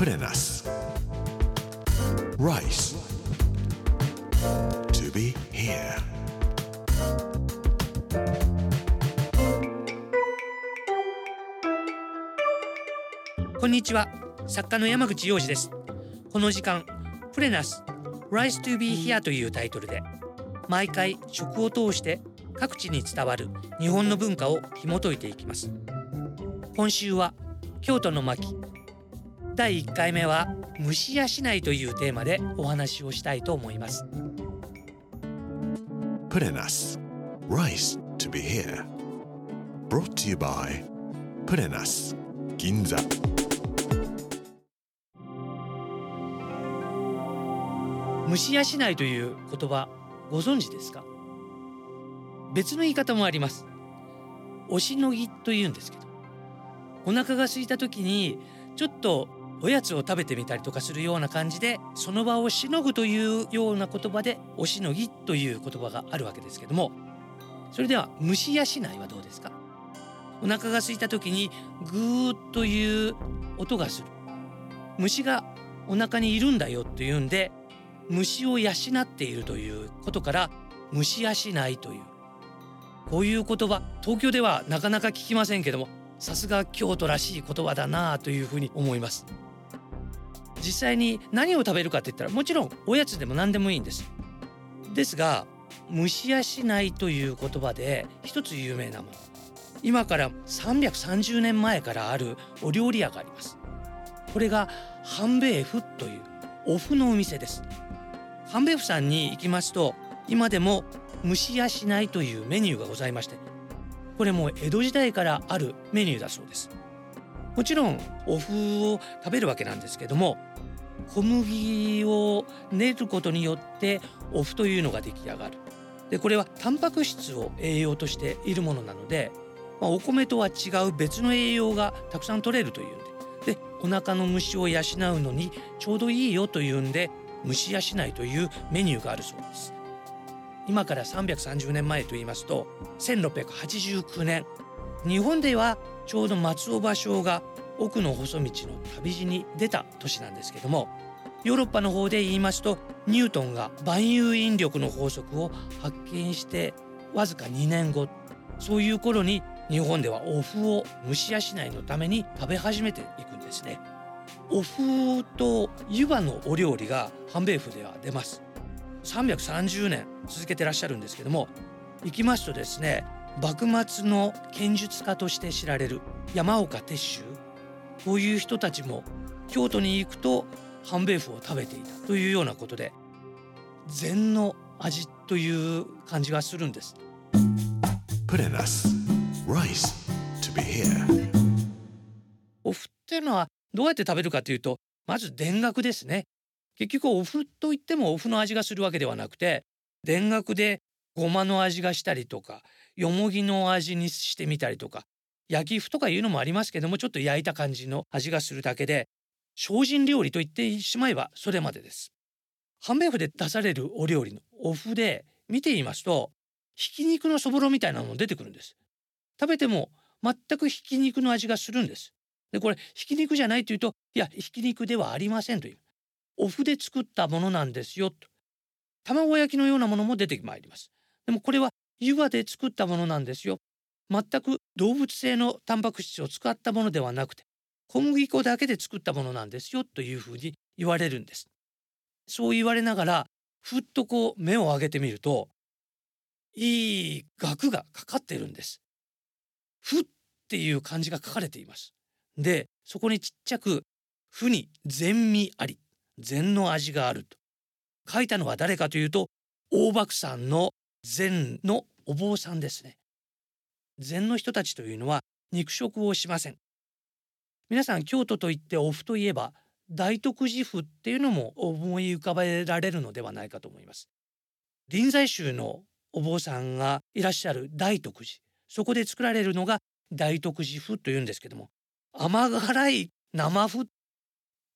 プレナス Rice. To be here. こんにちは作家の山口洋二ですこの時間プレナス Rise to be here というタイトルで毎回食を通して各地に伝わる日本の文化を紐解いていきます。今週は京都の巻第1回目は虫やしないというテーマでお話をしたいと思います。プレナス Rice to be here. Brought to you by プレナス銀座虫やしないという言葉ご存知ですか？別の言い方もあります。おしのぎと言うんですけど。お腹が空いた時にちょっとおやつを食べてみたりとかするような感じでその場をしのぐというような言葉でおしのぎという言葉があるわけですけどもそれでは虫やしないはどうですか？お腹が空いた時にグーという音がする。虫がお腹にいるんだよというんで虫を養っているということから虫養いという。こういう言葉東京ではなかなか聞きませんけどもさすが京都らしい言葉だなあというふうに思います。実際に何を食べるかって言ったらもちろんおやつでも何でもいいんです。ですが虫養いという言葉で一つ有名なもの。今から330年前からあるお料理屋があります。これが半兵衛府というお麩のお店です。半兵衛府さんに行きますと今でも虫やしないというメニューがございましてこれも江戸時代からあるメニューだそうです。もちろんお麩を食べるわけなんですけども小麦を練ることによってお麩というのが出来上がる。でこれはタンパク質を栄養としているものなので、まあ、お米とは違う別の栄養がたくさん取れるというんででお腹の虫を養うのにちょうどいいよというんで虫養いというメニューがあるそうです。今から330年前と言いますと1689年日本ではちょうど松尾芭蕉が奥の細道の旅路に出た年なんですけどもヨーロッパの方で言いますとニュートンが万有引力の法則を発見してわずか2年後そういう頃に日本ではお麩を虫養いのために食べ始めていくんですね。お麩と湯葉のお料理が半米府では出ます330年続けてらっしゃるんですけども行きますとですね幕末の剣術家として知られる山岡鉄舟こういう人たちも京都に行くと半米麩を食べていたというようなことで禅の味という感じがするんです。お麩っていうのはどうやって食べるかというとまず田楽ですね。結局お麩といってもお麩の味がするわけではなくて田楽でごまの味がしたりとかよもぎの味にしてみたりとか焼き麩とかいうのもありますけどもちょっと焼いた感じの味がするだけで精進料理と言ってしまえばそれまでです。半米麩で出されるお料理のお麩で見ていますとひき肉のそぼろみたいなのも出てくるんです。食べても全くひき肉の味がするんです。でこれひき肉じゃないというといやひき肉ではありませんという。お麩で作ったものなんですよと。卵焼きのようなものも出てまいります。でもこれは湯葉で作ったものなんですよ。全く動物性のタンパク質を使ったものではなくて小麦粉だけで作ったものなんですよというふうに言われるんです。そう言われながらふっとこう目を上げてみるといい額がかかっているんです。ふっていう漢字が書かれています。でそこにちっちゃく「ふに善味あり」「禅の味がある」と。書いたのは誰かというと大漠山の禅のお坊さんですね。禅の人たちというのは肉食をしません。皆さん京都といってお麩といえば大徳寺麩っていうのも思い浮かべられるのではないかと思います。臨済宗のお坊さんがいらっしゃる大徳寺そこで作られるのが大徳寺麩というんですけども甘辛い生麩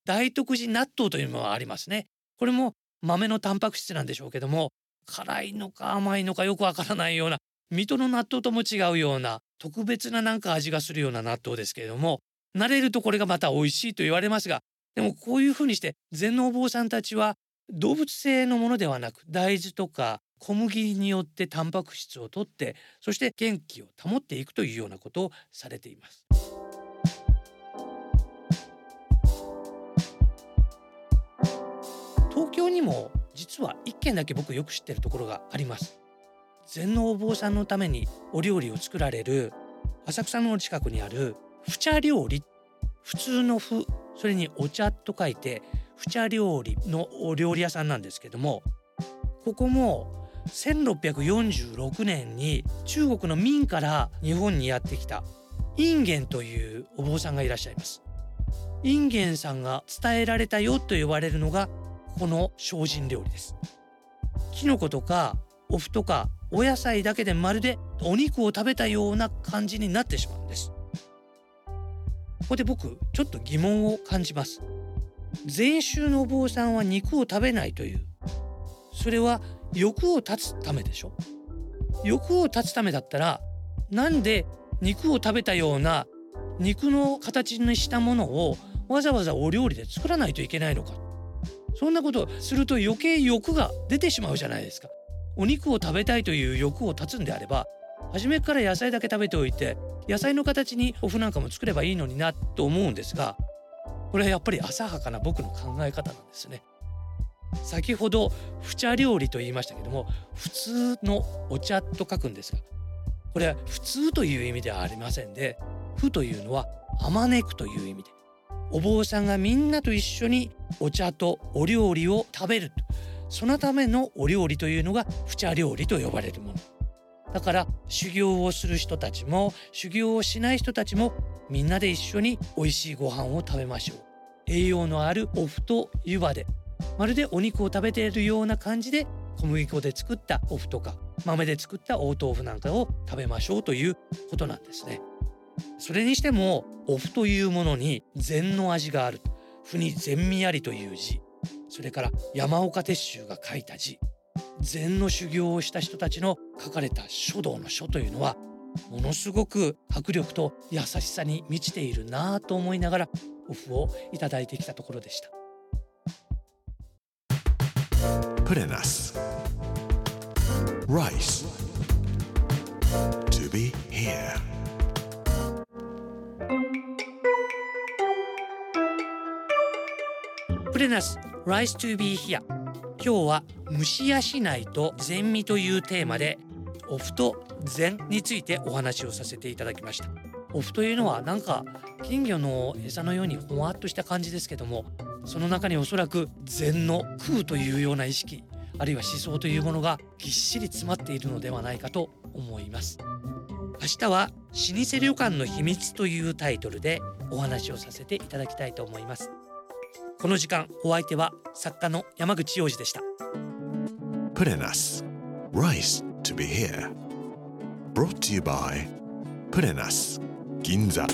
大徳寺納豆というのがありますね。これも豆のタンパク質なんでしょうけども辛いのか甘いのかよくわからないような水戸の納豆とも違うような特別ななんか味がするような納豆ですけれども慣れるとこれがまた美味しいと言われますがでもこういうふうにして禅のお坊さんたちは動物性のものではなく大豆とか小麦によってタンパク質をとってそして元気を保っていくというようなことをされています。東京にも実は一軒だけ僕よく知ってるところがあります。禅のお坊さんのためにお料理を作られる浅草の近くにある不茶料理普通のふそれにお茶と書いて不茶料理のお料理屋さんなんですけどもここも1646年に中国の明から日本にやってきたインゲンというお坊さんがいらっしゃいます。インゲンさんが伝えられたよと呼ばれるのがこの精進料理です。キノコとかお麩とかお野菜だけでまるでお肉を食べたような感じになってしまうんです。ここで僕ちょっと疑問を感じます。禅宗のお坊さんは肉を食べないというそれは欲を断つためでしょ？欲を断つためだったらなんで肉を食べたような肉の形にしたものをわざわざお料理で作らないといけないのかそんなことすると余計欲が出てしまうじゃないですかお肉を食べたいという欲を断つんであれば初めから野菜だけ食べておいて野菜の形にお麩なんかも作ればいいのになと思うんですがこれはやっぱり浅はかな僕の考え方なんですね。先ほど不茶料理と言いましたけども普通のお茶と書くんですがこれは普通という意味ではありませんで「不」というのは「あまねく」という意味でお坊さんがみんなと一緒にお茶とお料理を食べるそのためのお料理というのが不茶料理と呼ばれるもの。だから修行をする人たちも修行をしない人たちもみんなで一緒に美味しいご飯を食べましょう。栄養のあるお麩と湯葉で。まるでお肉を食べているような感じで小麦粉で作ったお麩とか豆で作った大豆腐なんかを食べましょうということなんですね。それにしてもお麩というものに禅の味がある。麩に禅味ありという字。それから山岡鉄舟が書いた字。禅の修行をした人たちの書かれた書道の書というのはものすごく迫力と優しさに満ちているなぁと思いながらお麩をいただいてきたところでした。Put in us rice. To be here. プレナス Rice to be here. 今日は虫やしないと禅味というテーマでお麩と禅についてお話をさせていただきました。お麩というのはなんか金魚の餌のようにほわっとした感じですけどもその中におそらく禅の空というような意識あるいは思想というものがぎっしり詰まっているのではないかと思います。明日は老舗旅館の秘密というタイトルでお話をさせていただきたいと思います。この時間お相手は作家の山口洋二でした Put in us rice to be here brought to you by プレナス銀座